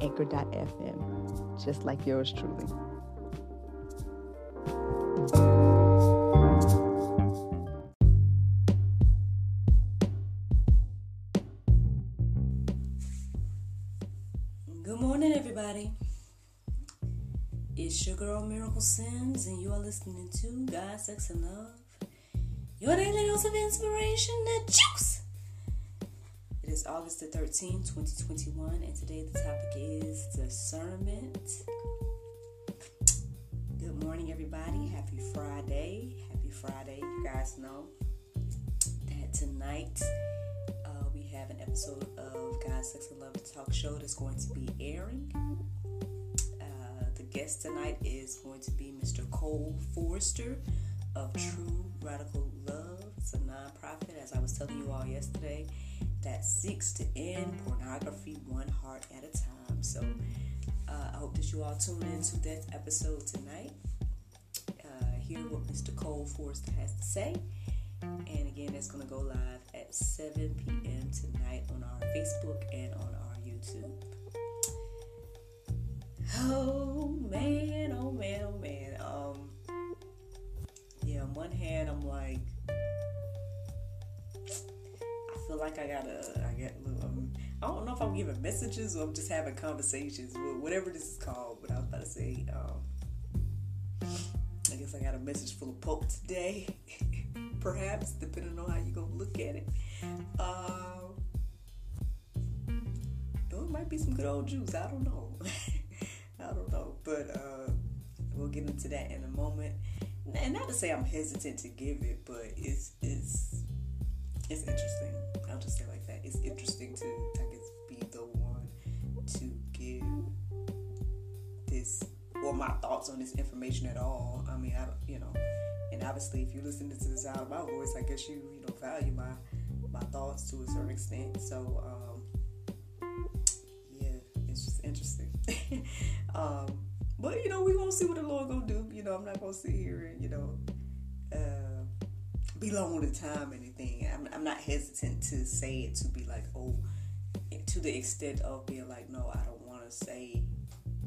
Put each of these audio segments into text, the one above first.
anchor.fm, just like yours truly. Good morning, everybody. It's your girl Miracle Sims, and you are listening to God, Sex, and Love. Your daily dose of inspiration, the juice. It is August the 13th, 2021, and today the topic is discernment. Good morning, everybody. Happy Friday. Happy Friday. You guys know that tonight uh, we have an episode of God, Sex, and Love talk show that's going to be airing. Uh, the guest tonight is going to be Mr. Cole Forrester of True Radical Love. It's a nonprofit, as I was telling you all yesterday that seeks to end pornography one heart at a time. So uh, I hope that you all tune in to that episode tonight. Uh, hear what Mr. Cole Forrester has to say. And again, that's going to go live at 7 p.m. tonight on our Facebook and on our YouTube. Oh man, oh man, oh man. Um, yeah, on one hand, I'm like, feel like I gotta, I get, um, I don't know if I'm giving messages or I'm just having conversations, but whatever this is called. But I was about to say, um, I guess I got a message full of pulp today, perhaps, depending on how you're gonna look at it. Um, it might be some good old juice. I don't know. I don't know, but uh, we'll get into that in a moment. And not to say I'm hesitant to give it, but it's it's it's interesting. I'll just say like that. It's interesting to, I guess, be the one to give this or my thoughts on this information at all. I mean, I you know, and obviously, if you listen to the sound of my voice, I guess you, you know, value my my thoughts to a certain extent. So, um, yeah, it's just interesting. um, but you know, we gonna see what the Lord gonna do. You know, I'm not gonna sit here and you know. Uh, be long the time anything. I'm, I'm not hesitant to say it to be like, oh, to the extent of being like, no, I don't want to say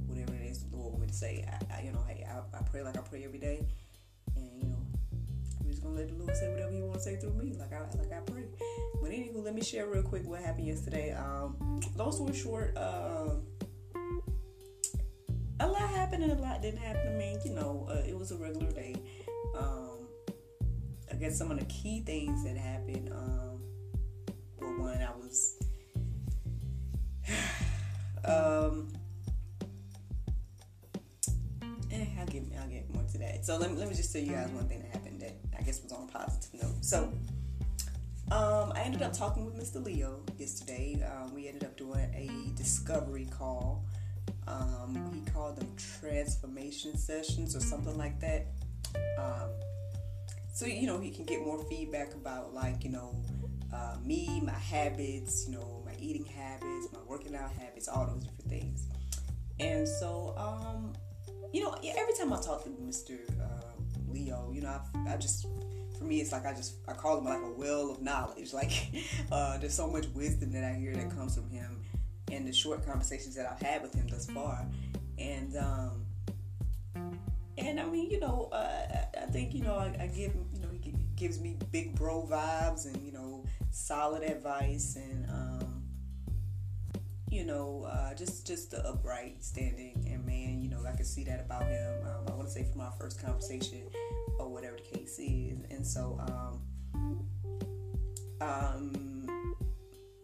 whatever it is the Lord would say. I, I you know, hey, I, I, pray like I pray every day, and you know, I'm just gonna let the Lord say whatever He want to say through me, like I like I pray. But anywho, let me share real quick what happened yesterday. Um, long story short, um. A lot happened and a lot didn't happen. I mean, you know, uh, it was a regular day. Um, guess some of the key things that happened um, when I was um, eh, I'll get I'll get more to that. So let me let me just tell you guys one thing that happened that I guess was on a positive note. So um, I ended up talking with Mr. Leo yesterday. Um, we ended up doing a discovery call. Um, he called them transformation sessions or something like that. Um, so you know he can get more feedback about like you know uh, me, my habits, you know my eating habits, my working out habits, all those different things. And so, um, you know, every time I talk to Mr. Uh, Leo, you know, I, I just for me, it's like I just I call him like a well of knowledge. Like uh, there's so much wisdom that I hear that comes from him, and the short conversations that I've had with him thus far, and um, and I mean, you know, uh, I think you know I, I give you know he gives me big bro vibes and you know solid advice and um, you know uh, just just the upright standing and man, you know I can see that about him. Um, I want to say from our first conversation or whatever the case is, and so um, um,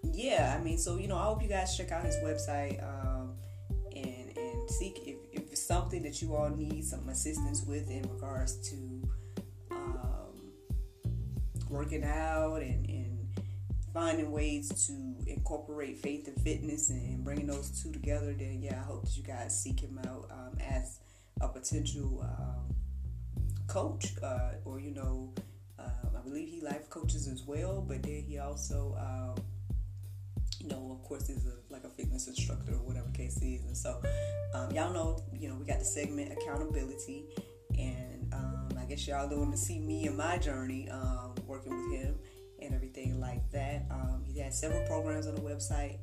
yeah, I mean, so you know I hope you guys check out his website um, and and seek if something that you all need some assistance with in regards to um, working out and, and finding ways to incorporate faith and fitness and bringing those two together, then yeah, I hope that you guys seek him out um, as a potential um, coach uh, or you know, um, I believe he life coaches as well, but then he also course, is a like a fitness instructor or whatever case is. And so, um, y'all know, you know, we got the segment accountability, and um, I guess y'all don't want to see me and my journey um, working with him and everything like that. Um, he has several programs on the website.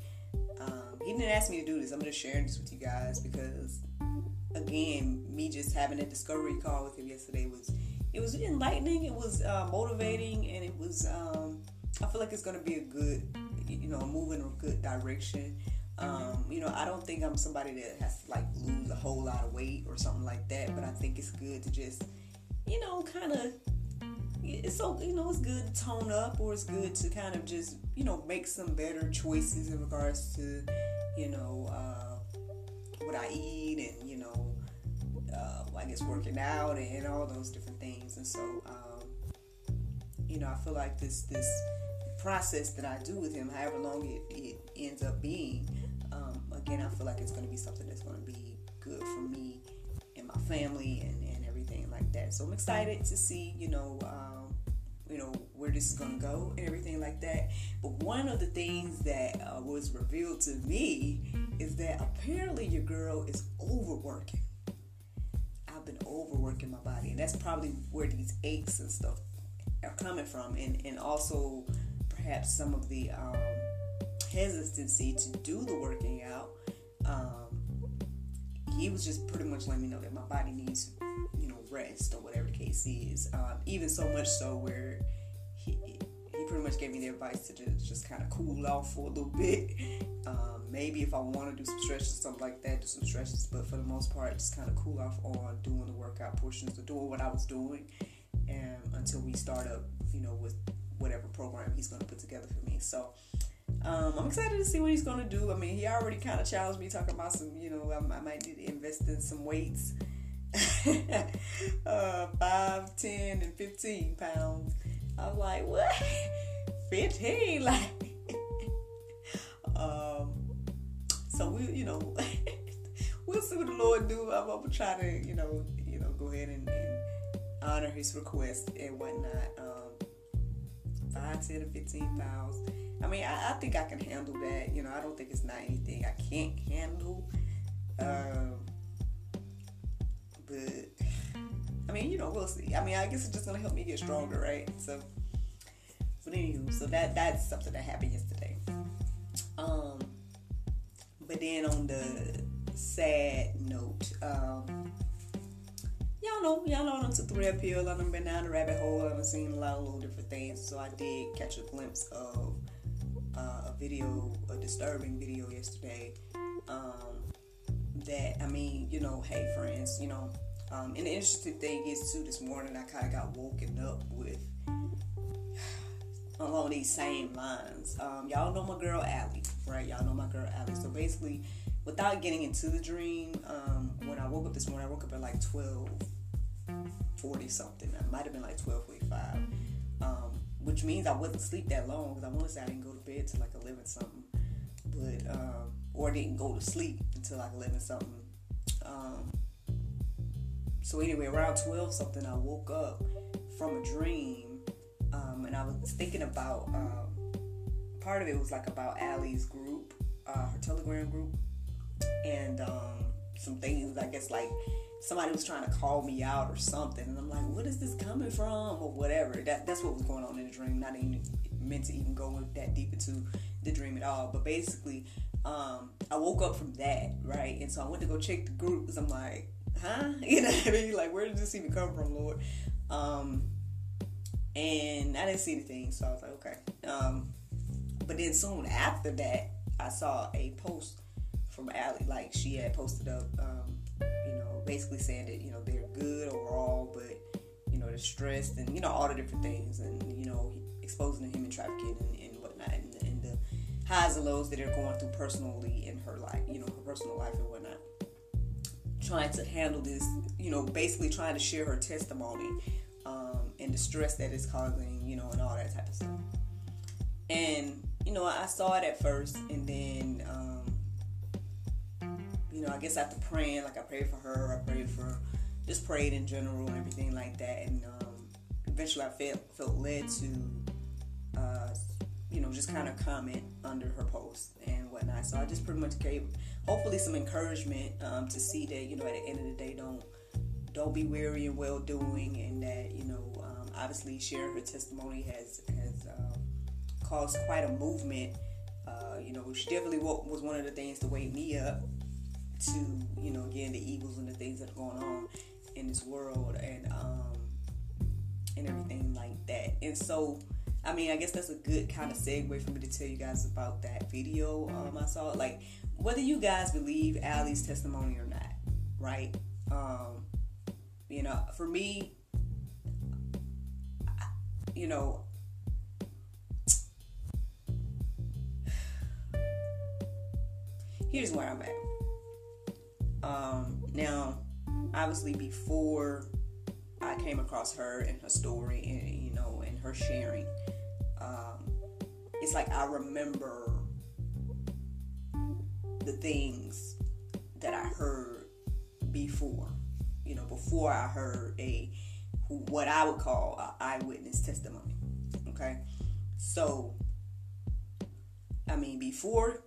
Um, he didn't ask me to do this. I'm just sharing this with you guys because, again, me just having a discovery call with him yesterday was it was enlightening. It was uh, motivating, and it was. Um, I feel like it's going to be a good, you know, move in a good direction. Um, you know, I don't think I'm somebody that has to like lose a whole lot of weight or something like that, but I think it's good to just, you know, kind of it's so you know it's good to tone up or it's good to kind of just you know make some better choices in regards to you know uh, what I eat and you know uh, I guess working out and, and, all those different things and so um, you know I feel like this this process that I do with him however long it, it ends up being um, again I feel like it's going to be something that's going to be good for me and my family and, and everything like that. So I'm excited to see you know um, you know where this is going to go and everything like that. But one of the things that uh, was revealed to me is that apparently your girl is overworking. I've been overworking my body and that's probably where these aches and stuff are coming from. And, and also perhaps some of the um, hesitancy to do the working out um, he was just pretty much letting me know that my body needs you know rest or whatever the case is. Um, even so much so where he he pretty much gave me the advice to just, just kind of cool off for a little bit. Um, maybe if I want to do some stretches or something like that, do some stretches. But for the most part, just kind of cool off on doing the workout portions or doing what I was doing, and until we start up, you know, with whatever program he's going to put together for me. So. Um, I'm excited to see what he's going to do. I mean, he already kind of challenged me talking about some, you know, I, I might need to invest in some weights. uh, 5, 10, and 15 pounds. I'm like, what? 15? Like, um, so we, you know, we'll see what the Lord do. I'm, gonna try to, you know, you know, go ahead and, and honor His request and whatnot. Um, 5, 10, 15 pounds. I mean, I, I, think I can handle that. You know, I don't think it's not anything I can't handle. Um, but I mean, you know, we'll see. I mean, I guess it's just gonna help me get stronger, right? So, but anywho, so that that's something that happened yesterday. Um, but then on the sad note, um, y'all know, y'all know, I done took the red pill. I done been down the rabbit hole. I done seen a lot of little different things. So I did catch a glimpse of uh, a video, a disturbing video yesterday. Um, that I mean, you know, hey friends, you know, um, and the interesting thing is too, this morning I kind of got woken up with along these same lines. Um, y'all know my girl Allie, right? Y'all know my girl Allie. So basically, without getting into the dream, um, when I woke up this morning, I woke up at like twelve forty something. I might have been like twelve forty five, um, which means I wasn't sleep that long because I want to say I didn't go to bed till like eleven something, but um, or didn't go to sleep until like eleven something. Um, so anyway, around twelve something, I woke up from a dream, um, and I was thinking about. Um, part of it was like about Allie's group, uh, her Telegram group, and um, some things. I guess like somebody was trying to call me out or something, and I'm like, "What is this coming from?" or whatever. That that's what was going on in the dream. Not even meant to even go that deep into the dream at all. But basically, um, I woke up from that, right? And so I went to go check the group because I'm like, huh? You know what I mean? Like, where did this even come from, Lord? Um, and I didn't see anything, so I was like, okay. Um, but then soon after that, I saw a post from Allie. Like, she had posted up, um, basically saying that, you know, they're good overall, but, you know, they're stressed and, you know, all the different things and, you know, exposing the human trafficking and, and whatnot and, and the highs and lows that they're going through personally in her life, you know, her personal life and whatnot trying to handle this, you know, basically trying to share her testimony um, and the stress that it's causing, you know, and all that type of stuff. and you know, I saw it at first, and then, um, you know, I guess after praying, like I prayed for her, I prayed for, just prayed in general and everything like that, and um, eventually I felt felt led to, uh, you know, just kind of comment under her post and whatnot. So I just pretty much gave, hopefully, some encouragement um, to see that you know, at the end of the day, don't don't be weary in well doing, and that you know, um, obviously, sharing her testimony has has um, caused quite a movement. Uh, you know, she definitely was one of the things to wake me up to, you know, again the evils and the things that are going on in this world and um and everything like that. And so, I mean, I guess that's a good kind of segue for me to tell you guys about that video um, I saw. Like, whether you guys believe Allie's testimony or not, right? Um, you know, for me, you know, here's where I'm at. Um, now, obviously, before I came across her and her story, and you know, and her sharing, um, it's like I remember the things that I heard before. You know, before I heard a what I would call an eyewitness testimony. Okay, so I mean, before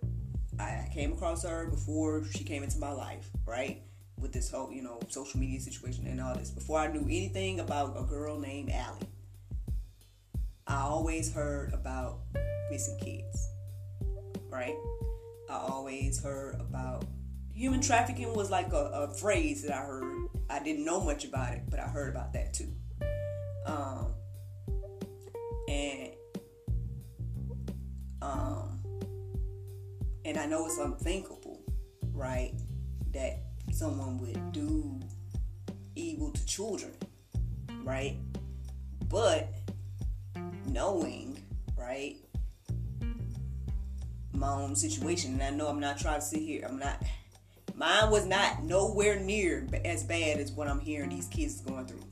I came across her before she came into my life, right? With this whole, you know, social media situation and all this. Before I knew anything about a girl named Allie, I always heard about missing kids, right? I always heard about human trafficking was like a, a phrase that I heard. I didn't know much about it, but I heard about that too. Um, and um, and I know it's unthinkable, right, that someone would do evil to children, right? But knowing, right, my own situation, and I know I'm not trying to sit here, I'm not, mine was not nowhere near as bad as what I'm hearing these kids going through.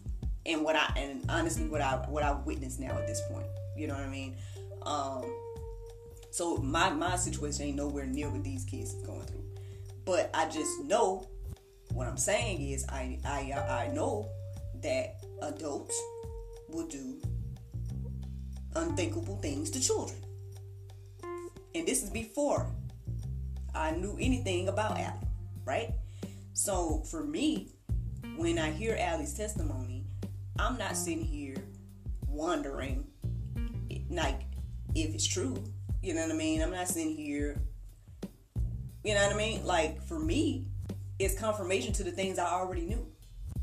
And what I, and honestly, what I, what I witnessed now at this point, you know what I mean? Um, so my my situation ain't nowhere near what these kids are going through. But I just know what I'm saying is I I I know that adults will do unthinkable things to children. And this is before I knew anything about Allie, right? So for me, when I hear Allie's testimony, I'm not sitting here wondering like if it's true you know what I mean? I'm not sitting here. You know what I mean? Like for me, it's confirmation to the things I already knew,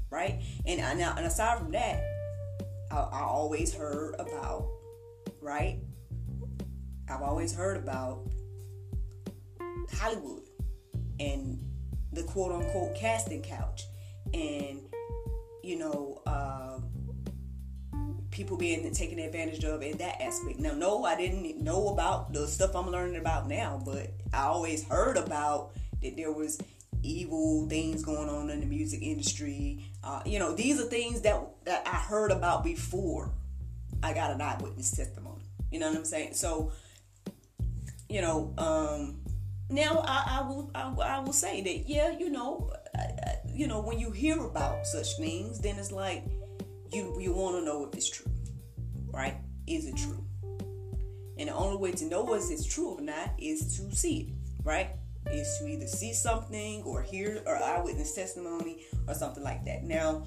right? And I, now, and aside from that, I, I always heard about, right? I've always heard about Hollywood and the quote unquote casting couch, and you know. Uh, people being taken advantage of in that aspect. Now, no, I didn't know about the stuff I'm learning about now, but I always heard about that there was evil things going on in the music industry. Uh, you know, these are things that that I heard about before I got an eyewitness testimony. You know what I'm saying? So, you know, um, now I, I will I, I, will say that yeah, you know, I, you know, when you hear about such things, then it's like you you want to know if it's true, right? Is it true? And the only way to know if it's true or not is to see it, right? Is to either see something or hear or eyewitness testimony or something like that. Now,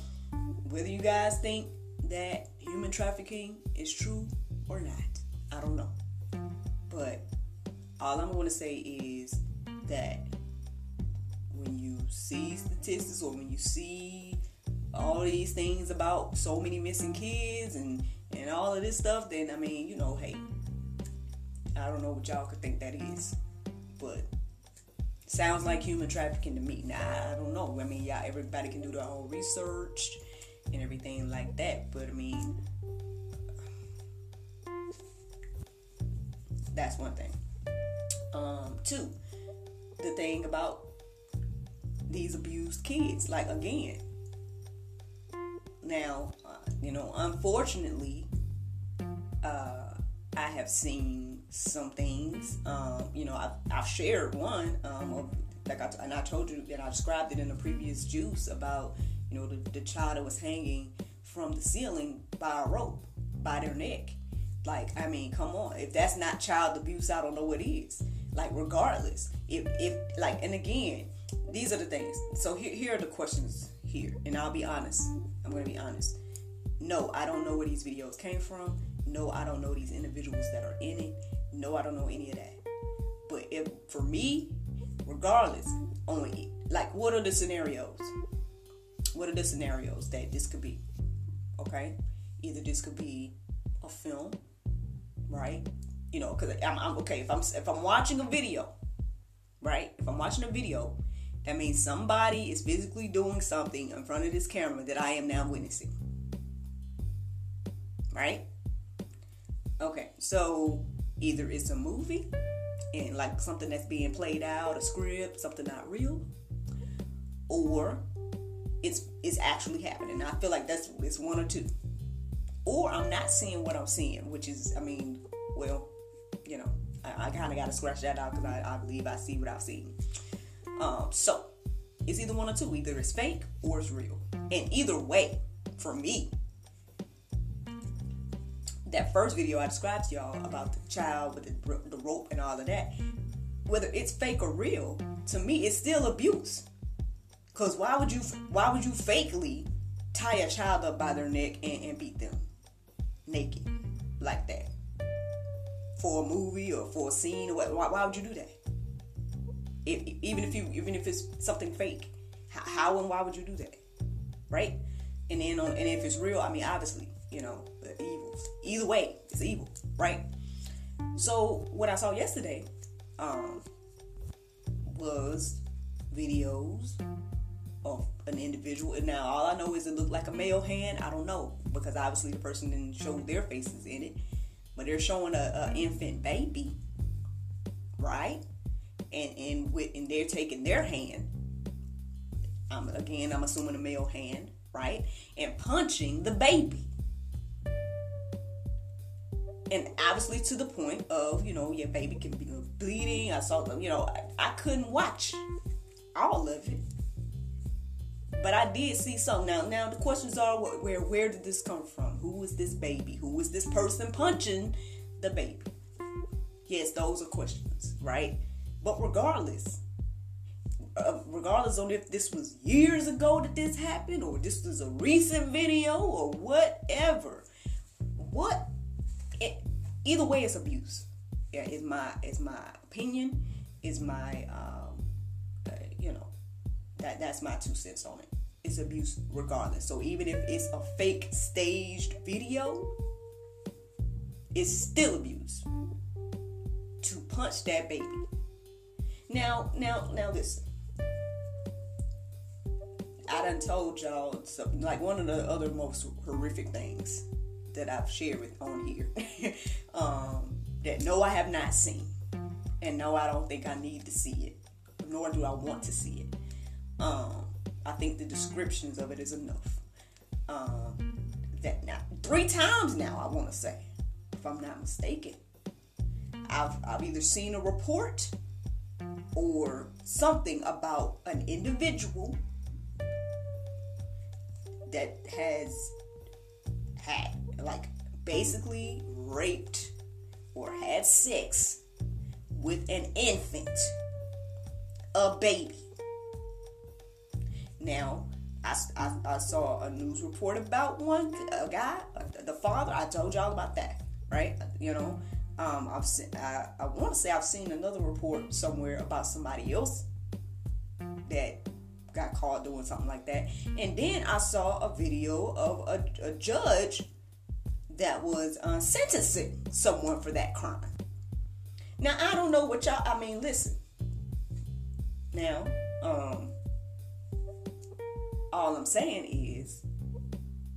whether you guys think that human trafficking is true or not, I don't know. But all I'm going to say is that when you see statistics or when you see all these things about so many missing kids and and all of this stuff, then I mean, you know, hey, I don't know what y'all could think that is, but sounds like human trafficking to me. Nah, I don't know. I mean, yeah, everybody can do their own research and everything like that, but I mean, that's one thing. Um, two, the thing about these abused kids, like again, now, uh, you know, unfortunately, uh, I have seen some things. Um, you know, I've, I've shared one um, of like I, and I told you and I described it in the previous juice about you know the, the child that was hanging from the ceiling by a rope by their neck. Like I mean, come on, if that's not child abuse, I don't know what is. Like regardless, if if like and again, these are the things. So here here are the questions here, and I'll be honest. I'm gonna be honest. No, I don't know where these videos came from. No, I don't know these individuals that are in it. No, I don't know any of that. But if for me, regardless, only like what are the scenarios? What are the scenarios that this could be? Okay, either this could be a film, right? You know, because I'm, I'm okay if I'm if I'm watching a video, right? If I'm watching a video, that means somebody is physically doing something in front of this camera that I am now witnessing, right? Okay, so either it's a movie and like something that's being played out, a script, something not real, or it's it's actually happening. I feel like that's it's one or two. Or I'm not seeing what I'm seeing, which is, I mean, well, you know, I, I kind of got to scratch that out because I, I believe I see what I've seen. Um, so it's either one or two. Either it's fake or it's real. And either way, for me, that first video I described to y'all about the child with the, the rope and all of that, whether it's fake or real, to me it's still abuse. Cause why would you why would you fakely tie a child up by their neck and, and beat them naked like that for a movie or for a scene or what? Why, why would you do that? If, even if you even if it's something fake, how, and why would you do that? Right? And then on and if it's real, I mean obviously you know the evil. Either way, it's evil, right? So what I saw yesterday um, was videos of an individual. And now all I know is it looked like a male hand. I don't know because obviously the person didn't show their faces in it, but they're showing a, a infant baby, right? And and with and they're taking their hand. I'm again I'm assuming a male hand, right? And punching the baby and obviously to the point of you know your baby can be bleeding. I saw them, you know, I, I couldn't watch all of it, but I did see some. Now, now the questions are where where did this come from? Who was this baby? Who was this person punching the baby? Yes, those are questions, right? But regardless, uh, regardless on if this was years ago that this happened or this was a recent video or whatever, what it, either way, it's abuse. Yeah, is my is my opinion. Is my um, uh, you know that that's my two cents on it. It's abuse regardless. So even if it's a fake staged video, it's still abuse to punch that baby. Now, now, now, listen. I done told y'all something like one of the other most horrific things that I've shared with on here um, that no, I have not seen, and no, I don't think I need to see it, nor do I want to see it. Um, I think the descriptions of it is enough. Um, that now three times now I want to say, if I'm not mistaken, I've I've either seen a report or something about an individual that has had like basically raped or had sex with an infant, a baby. Now, I, I, I, saw a news report about one a guy, uh, the father. I told y'all about that, right? You know, um, I've I, I want to say I've seen another report somewhere about somebody else that got caught doing something like that. And then I saw a video of a, a judge that was uh, sentencing someone for that crime. Now I don't know what y'all. I mean, listen. Now, um, all I'm saying is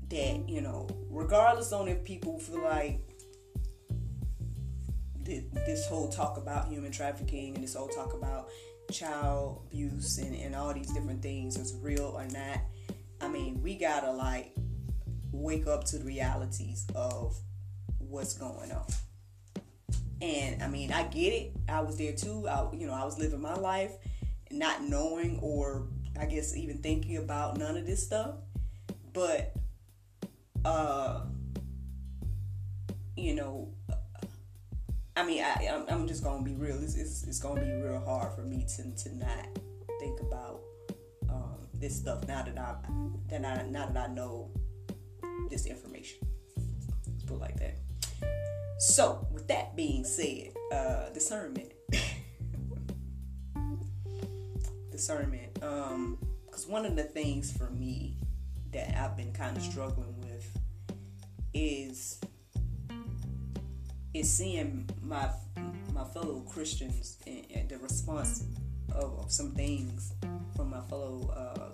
that you know, regardless on if people feel like this whole talk about human trafficking and this whole talk about child abuse and, and all these different things is real or not. I mean, we gotta like wake up to the realities of what's going on. And I mean, I get it. I was there too. I, you know, I was living my life, not knowing or I guess even thinking about none of this stuff. But, uh, you know, I mean, I, I'm, just gonna be real. It's, it's, it's, gonna be real hard for me to, to not think about um, this stuff now that I that I now that I know this information. Let's put like that. So, with that being said, uh, discernment. discernment. Um, because one of the things for me that I've been kind of struggling with is is seeing my my fellow Christians and, and the response of, of, some things from my fellow uh,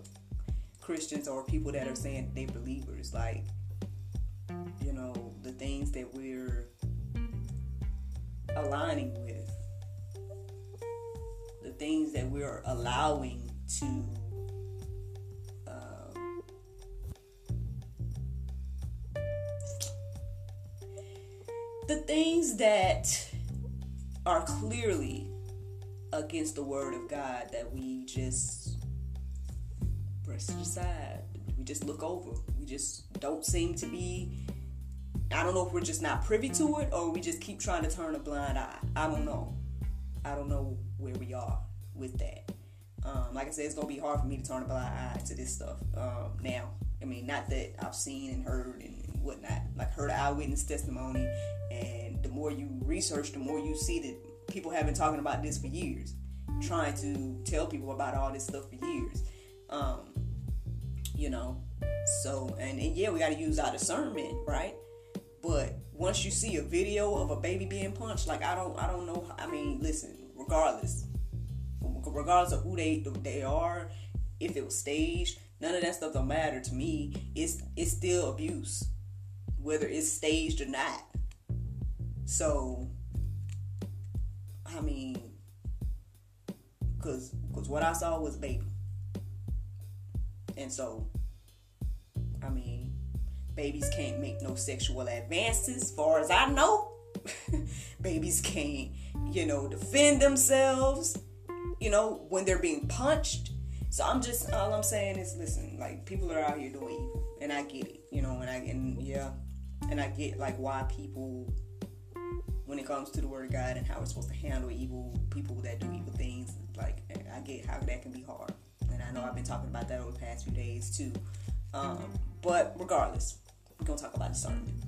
Christians or people that are saying they believers, like you know the things that we're aligning with, the things that we're allowing to. The things that are clearly against the word of God that we just brush aside. We just look over. We just don't seem to be I don't know if we're just not privy to it or we just keep trying to turn a blind eye. I don't know. I don't know where we are with that. Um, like I said, it's gonna be hard for me to turn a blind eye to this stuff um, now. I mean, not that I've seen and heard and, and whatnot, like heard eyewitness testimony, and the more you research, the more you see that people have been talking about this for years, trying to tell people about all this stuff for years. Um, you know, so and, and yeah, we got to use our discernment, right? But once you see a video of a baby being punched, like I don't, I don't know. I mean, listen, regardless, regardless of who they they are, if it was staged, none of that stuff don't matter to me. It's it's still abuse, whether it's staged or not. So, I mean, cause cause what I saw was baby, and so, I mean, Babies can't make no sexual advances, far as I know. Babies can't, you know, defend themselves, you know, when they're being punched. So I'm just all I'm saying is listen, like people are out here doing evil. And I get it, you know, and I and yeah. And I get like why people when it comes to the word of God and how we're supposed to handle evil people that do evil things, like I get how that can be hard. And I know I've been talking about that over the past few days too. Um, but regardless, we're gonna talk about discernment.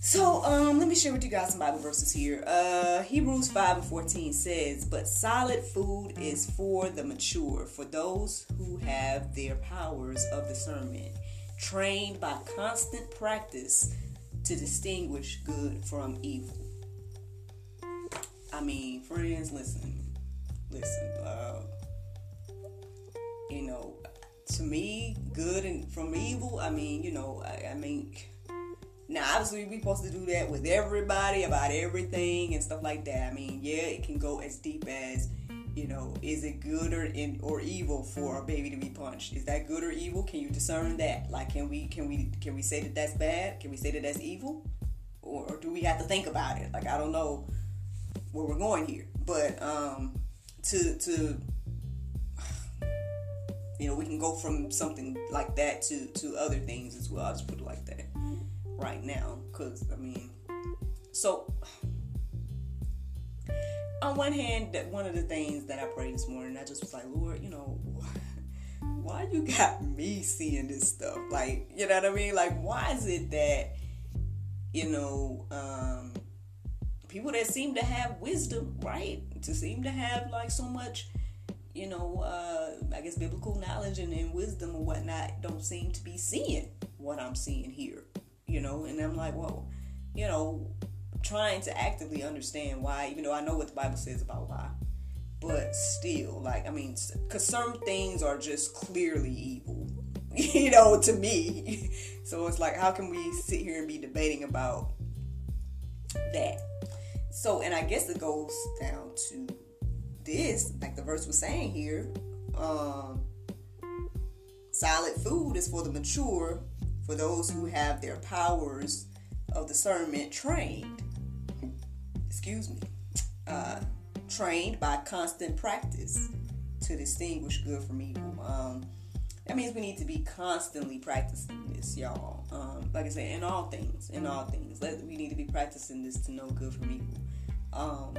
So, um, let me share with you guys some Bible verses here. Uh, Hebrews 5 and 14 says, But solid food is for the mature, for those who have their powers of discernment, trained by constant practice to distinguish good from evil. I mean, friends, listen, listen. Uh, you know, to me, good and from evil, I mean, you know, I, I mean, now obviously we're supposed to do that with everybody about everything and stuff like that. I mean, yeah, it can go as deep as, you know, is it good or in, or evil for a baby to be punched? Is that good or evil? Can you discern that? Like, can we can we can we say that that's bad? Can we say that that's evil? Or, or do we have to think about it? Like, I don't know where we're going here, but um, to to you know, we can go from something like that to to other things as well. I'll just put it like that right now, because I mean, so on one hand, that one of the things that I prayed this morning, I just was like, Lord, you know, why you got me seeing this stuff? Like, you know what I mean? Like, why is it that you know? um people that seem to have wisdom, right? To seem to have like so much you know, uh, I guess biblical knowledge and, and wisdom and whatnot don't seem to be seeing what I'm seeing here, you know, and I'm like, well, you know, trying to actively understand why, even though I know what the Bible says about why, but still, like, I mean, because some things are just clearly evil, you know, to me. so it's like, how can we sit here and be debating about that? So, and I guess it goes down to this, like the verse was saying here, um, solid food is for the mature, for those who have their powers of discernment trained. Excuse me, uh, trained by constant practice to distinguish good from evil. Um, that means we need to be constantly practicing this, y'all. Um, like I said, in all things, in all things, we need to be practicing this to know good from evil. Um,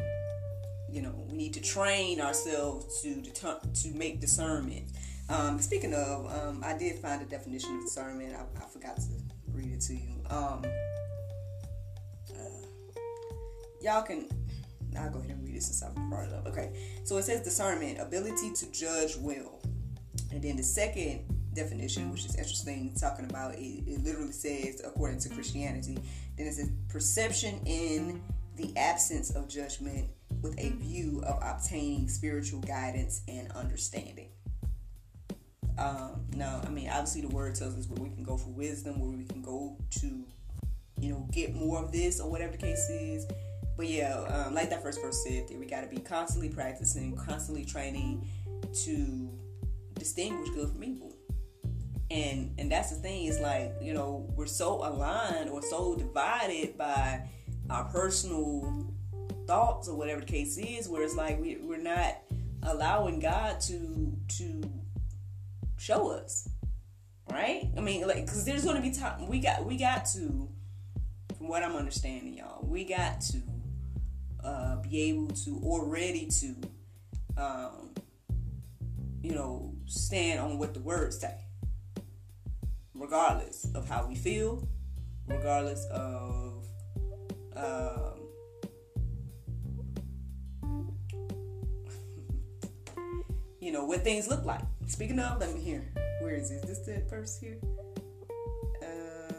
you know, we need to train ourselves to deter- to make discernment. Um, speaking of, um, I did find a definition of discernment. I, I forgot to read it to you. Y'all can. I'll go ahead and read it since I brought it up. Okay, so it says discernment, ability to judge well, and then the second definition, which is interesting, talking about it, it literally says according to Christianity. Then it says perception in the absence of judgment with a view of obtaining spiritual guidance and understanding. Um, now, I mean, obviously, the word tells us where we can go for wisdom, where we can go to, you know, get more of this or whatever the case is. But yeah, um, like that first verse said, we got to be constantly practicing, constantly training to distinguish good from evil. And and that's the thing is like you know we're so aligned or so divided by our personal thoughts or whatever the case is, where it's like we, we're not allowing God to to show us, right? I mean, like, because there's to be time we got we got to, from what I'm understanding, y'all, we got to uh, be able to or ready to, um, you know, stand on what the words say, regardless of how we feel, regardless of. Um, you know what things look like. Speaking of, let me hear. Where is this? This the verse here? Uh,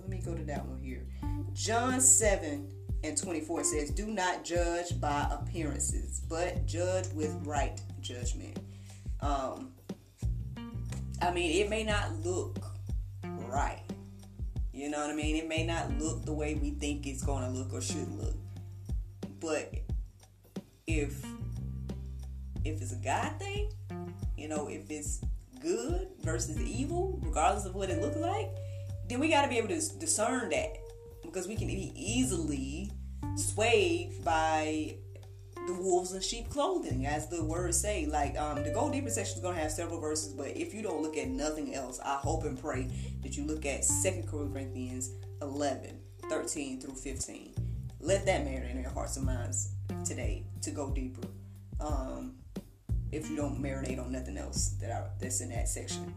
let me go to that one here. John 7 and 24 says, Do not judge by appearances, but judge with right judgment. Um, I mean, it may not look right. You know what I mean? It may not look the way we think it's going to look or should look. But if if it's a God thing, you know, if it's good versus evil, regardless of what it looks like, then we got to be able to discern that because we can be easily swayed by the wolves in sheep clothing, as the words say. Like um, the Go Deeper section is going to have several verses, but if you don't look at nothing else, I hope and pray that you look at Second Corinthians 11, 13 through 15. Let that marinate in your hearts and minds today to go deeper. Um, if you don't marinate on nothing else that are, that's in that section.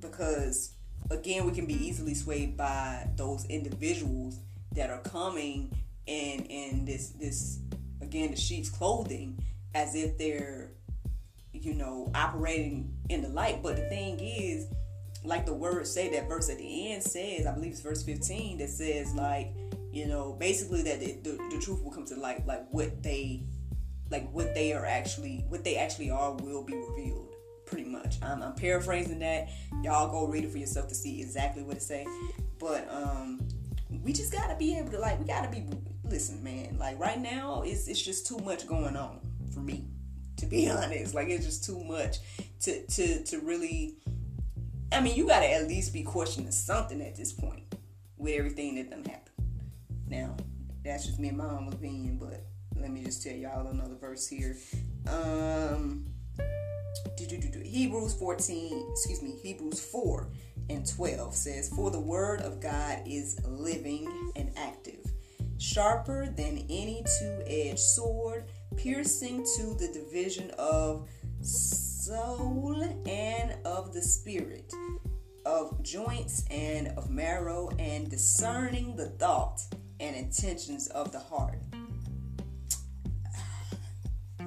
Because again, we can be easily swayed by those individuals that are coming in in this this again the sheep's clothing as if they're you know operating in the light. But the thing is, like the words say, that verse at the end says, I believe it's verse 15 that says like you know basically that the, the, the truth will come to light like what they like what they are actually what they actually are will be revealed pretty much. I'm, I'm, paraphrasing that. Y'all go read it for yourself to see exactly what it say. But um we just gotta be able to like we gotta be listen man like right now it's it's just too much going on for me to be honest. Like it's just too much to to to really i mean you gotta at least be questioning something at this point with everything that done happened. Now that's just me and my own opinion but let me just tell y'all another verse here. Um, Hebrews 14, excuse me, Hebrews 4 and 12 says, For the word of God is living and active, sharper than any two edged sword, piercing to the division of soul and of the spirit, of joints and of marrow, and discerning the thought and intentions of the heart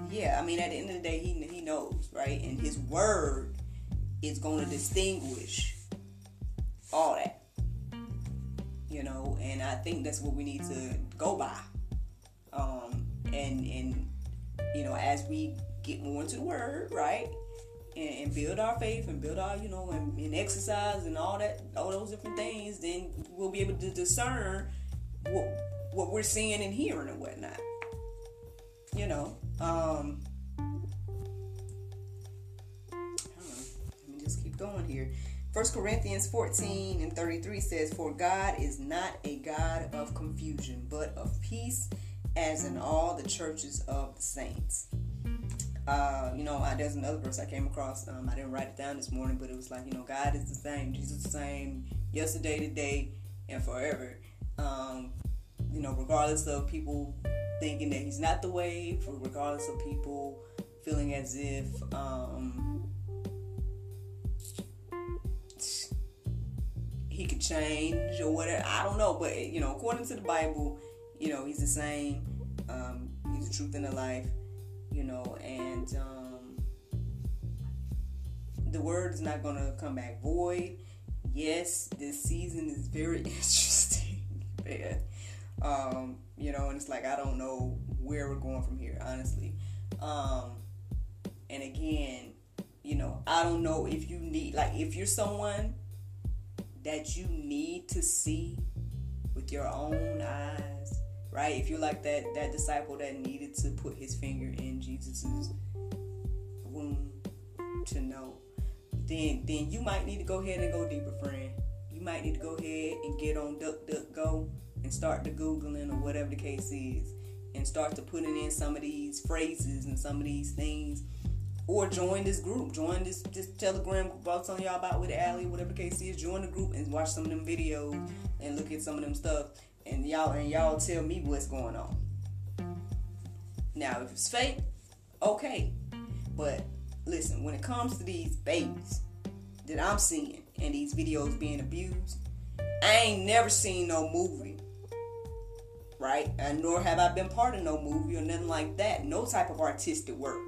yeah, I mean, at the end of the day, he he knows, right? And his word is going to distinguish all that, you know. And I think that's what we need to go by. Um, and and you know, as we get more into the word, right? And, and build our faith and build our, you know, and, and exercise and all that, all those different things, then we'll be able to discern what what we're seeing and hearing and whatnot. You know, um, let me just keep going here. First Corinthians 14 and 33 says, For God is not a God of confusion, but of peace, as in all the churches of the saints. Uh, you know, I, there's another verse I came across. Um, I didn't write it down this morning, but it was like, you know, God is the same, Jesus the same, yesterday, today, and forever. Um, you know, regardless of people thinking that He's not the way, for regardless of people feeling as if um, He could change or whatever. I don't know, but you know, according to the Bible, you know, He's the same. Um, he's the truth in the life you know, and um, the word is not going to come back void. Yes, this season is very interesting, man. Um, you know, and it's like I don't know where we're going from here, honestly. Um, and again, you know, I don't know if you need, like, if you're someone that you need to see with your own eyes right? If you're like that that disciple that needed to put his finger in Jesus's wound to know, then then you might need to go ahead and go deeper, friend. You might need to go ahead and get on DuckDuckGo and start the googling or whatever the case is, and start to putting in some of these phrases and some of these things. Or join this group, join this this Telegram group I was telling y'all about with Allie, whatever the case is. Join the group and watch some of them videos and look at some of them stuff and y'all and y'all tell me what's going on. Now, if it's fake, okay. But listen, when it comes to these babies that I'm seeing and these videos being abused, I ain't never seen no movie, right? And nor have I been part of no movie or nothing like that. No type of artistic work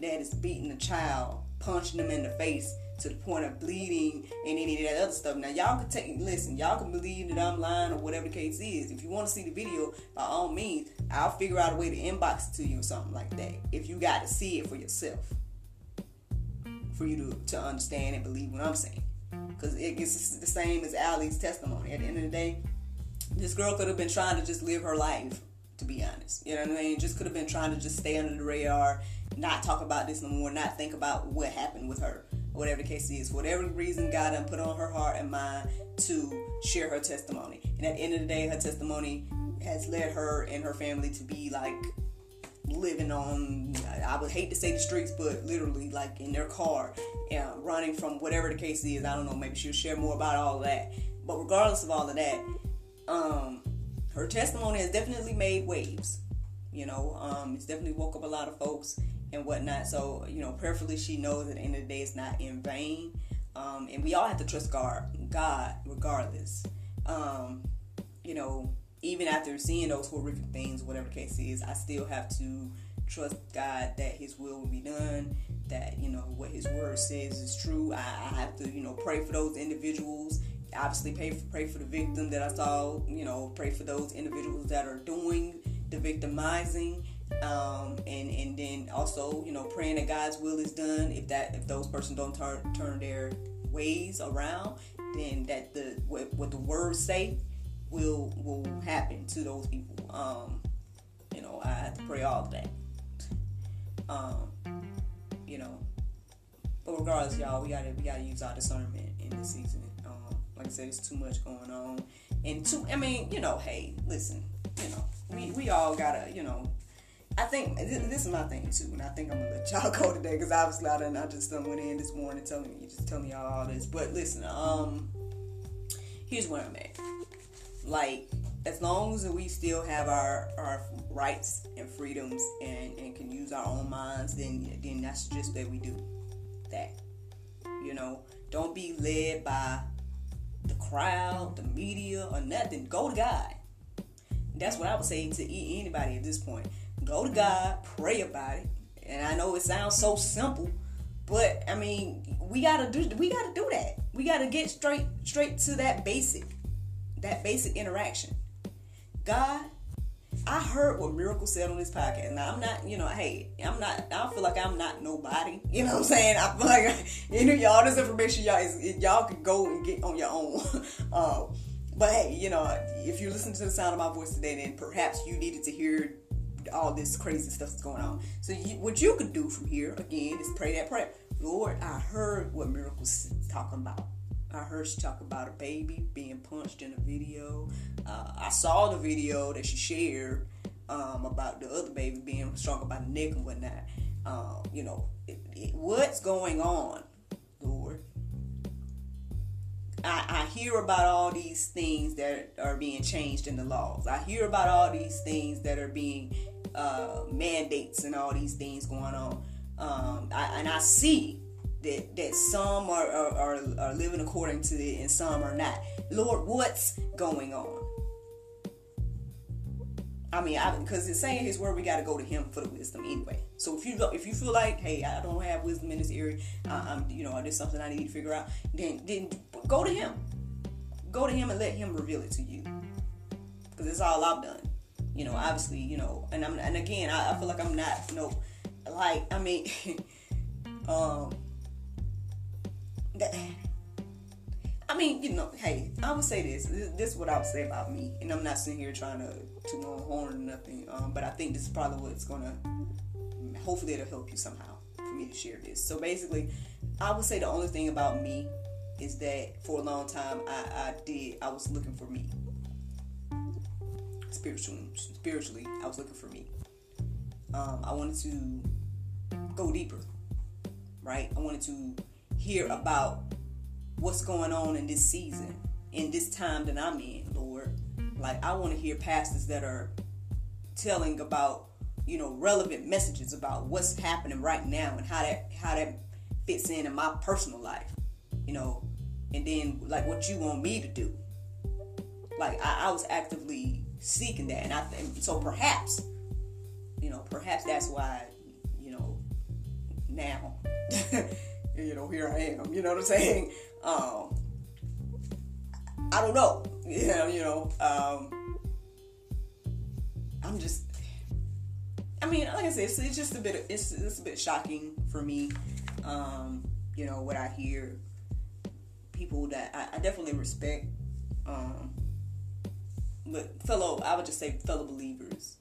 that is beating a child, punching them in the face, to the point of bleeding and any of that other stuff. Now y'all can take listen, y'all can believe that I'm lying or whatever the case is. If you want to see the video, by all means, I'll figure out a way to inbox it to you or something like that. If you got to see it for yourself. For you to, to understand and believe what I'm saying. Because it gets the same as Ali's testimony. At the end of the day, this girl could have been trying to just live her life, to be honest. You know what I mean? Just could have been trying to just stay under the radar, not talk about this no more, not think about what happened with her whatever the case is, whatever reason God done put on her heart and mind to share her testimony. And at the end of the day, her testimony has led her and her family to be like living on I would hate to say the streets, but literally like in their car, yeah, running from whatever the case is. I don't know, maybe she'll share more about all that. But regardless of all of that, um, her testimony has definitely made waves. You know, um, it's definitely woke up a lot of folks and whatnot. So, you know, prayerfully she knows at the end of the day it's not in vain. Um, and we all have to trust God, God regardless. Um, you know, even after seeing those horrific things, whatever the case is, I still have to trust God that His will will be done. That you know what His word says is true. I, I have to you know pray for those individuals. Obviously, pray for, pray for the victim that I saw. You know, pray for those individuals that are doing the victimizing um, and and then also you know praying that God's will is done. If that if those persons don't turn turn their ways around, then that the what, what the words say will will happen to those people. Um, you know, I have to pray all of that. Um, you know, but regardless, y'all, we gotta we gotta use our discernment in this season. Like I said, it's too much going on, and too. I mean, you know, hey, listen, you know, we we all gotta, you know, I think this, is my thing too, and I think I'm gonna let y'all go today because obviously I done I just done went in this morning telling you just telling y'all all this. But listen, um, here's where I'm at. Like, as long as we still have our our rights and freedoms and, and can use our own minds, then then that's just that we do that. You know, don't be led by crowd, the media, or nothing. Go to God. That's what I would say to anybody at this point go to God, pray about it. And I know it sounds so simple, but I mean, we gotta do we gotta do that. We gotta get straight straight to that basic, that basic interaction. God, I heard what Miracle said on this podcast. Now I'm not, you know, hey, I'm not. I don't feel like I'm not nobody. You know what I'm saying? I feel like you know, y'all this information, y'all is y'all can go and get on your own. uh, but hey, you know, if you listen to the sound of my voice today, then perhaps you needed to hear all this crazy stuff that's going on. So you, what you could do from here again is pray that prayer. Lord, I heard what Miracle's talking about. I heard she talk about a baby being punched in a video. Uh, I saw the video that she shared um, about the other baby being strung by the neck and whatnot. Um, you know, it, it, what's going on, Lord? I, I hear about all these things that are being changed in the laws. I hear about all these things that are being uh, mandates and all these things going on. Um, I, and I see that that some are, are, are, are living according to it and some are not. Lord, what's going on? I mean, because it's saying His word, we got to go to Him for the wisdom anyway. So if you if you feel like, hey, I don't have wisdom in this area, I'm you know, there's something I need to figure out, then then go to Him. Go to Him and let Him reveal it to you, because it's all I've done. You know, obviously, you know, and I'm and again, I, I feel like I'm not, you know, like I mean, um, that I mean, you know, hey, I would say this. This is what I would say about me, and I'm not sitting here trying to to my horn or nothing. Um, but I think this is probably what's gonna. Hopefully, it'll help you somehow for me to share this. So basically, I would say the only thing about me is that for a long time I, I did I was looking for me. Spiritually, spiritually, I was looking for me. Um, I wanted to go deeper, right? I wanted to hear about what's going on in this season, in this time that I'm in, Lord. Like, I want to hear pastors that are telling about, you know, relevant messages about what's happening right now and how that how that fits in in my personal life, you know, and then like what you want me to do. Like I, I was actively seeking that, and I think so. Perhaps, you know, perhaps that's why, you know, now, you know, here I am. You know what I'm saying? Um, I don't know. Know, you know. Um, I'm just. I mean, like I said, it's, it's just a bit. It's, it's a bit shocking for me. Um, you know what I hear. People that I, I definitely respect. Um, but fellow, I would just say fellow believers.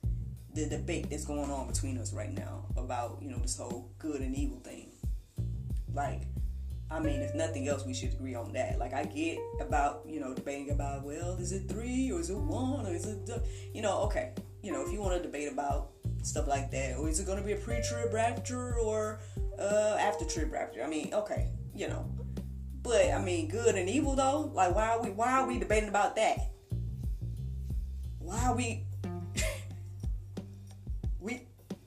The debate that's going on between us right now about you know this whole good and evil thing. Like I mean, if nothing else, we should agree on that. Like, I get about, you know, debating about, well, is it three or is it one or is it, you know, okay. You know, if you want to debate about stuff like that, or is it going to be a pre trib rapture or uh, after trib rapture? I mean, okay, you know. But, I mean, good and evil, though, like, why are we, why are we debating about that? Why are we, we,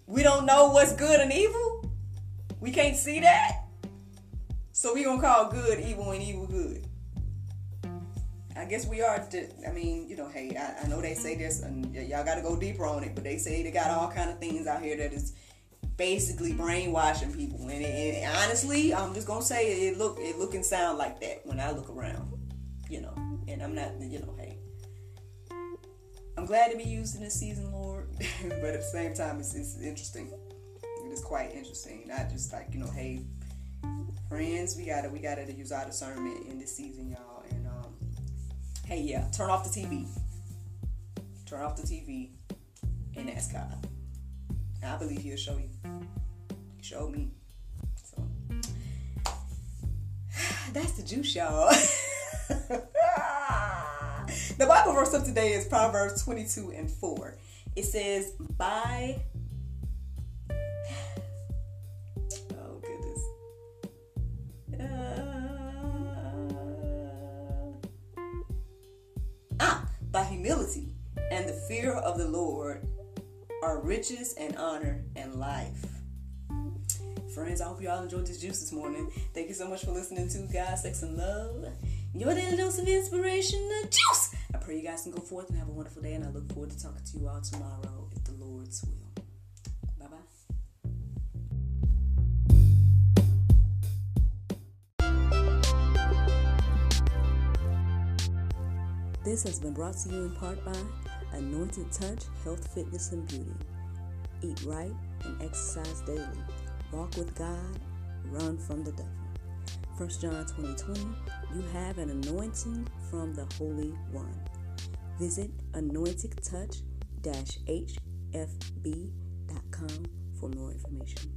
we don't know what's good and evil? We can't see that? So we gonna call good evil and evil good. I guess we are. I mean, you know, hey, I, I know they say this, and y'all got to go deeper on it. But they say they got all kind of things out here that is basically brainwashing people. And, it, and honestly, I'm just gonna say it look it look and sound like that when I look around. You know, and I'm not. You know, hey, I'm glad to be used in this season, Lord. but at the same time, it's, it's interesting. It is quite interesting. Not just like you know, hey friends, we gotta we gotta use our discernment in this season, y'all. And um, hey, yeah, turn off the TV. Turn off the TV and ask God. I believe He'll show you. He showed me. So that's the juice, y'all. the Bible verse of today is Proverbs 22 and 4. It says, By by of the Lord are riches and honor and life. Friends, I hope you all enjoyed this juice this morning. Thank you so much for listening to God, Sex, and Love. Your daily dose of inspiration, the juice. I pray you guys can go forth and have a wonderful day, and I look forward to talking to you all tomorrow if the Lord's will. Bye bye. This has been brought to you in part by Anointed Touch Health, Fitness, and Beauty. Eat right and exercise daily. Walk with God, run from the devil. 1 John 20 20, you have an anointing from the Holy One. Visit anointedtouch hfb.com for more information.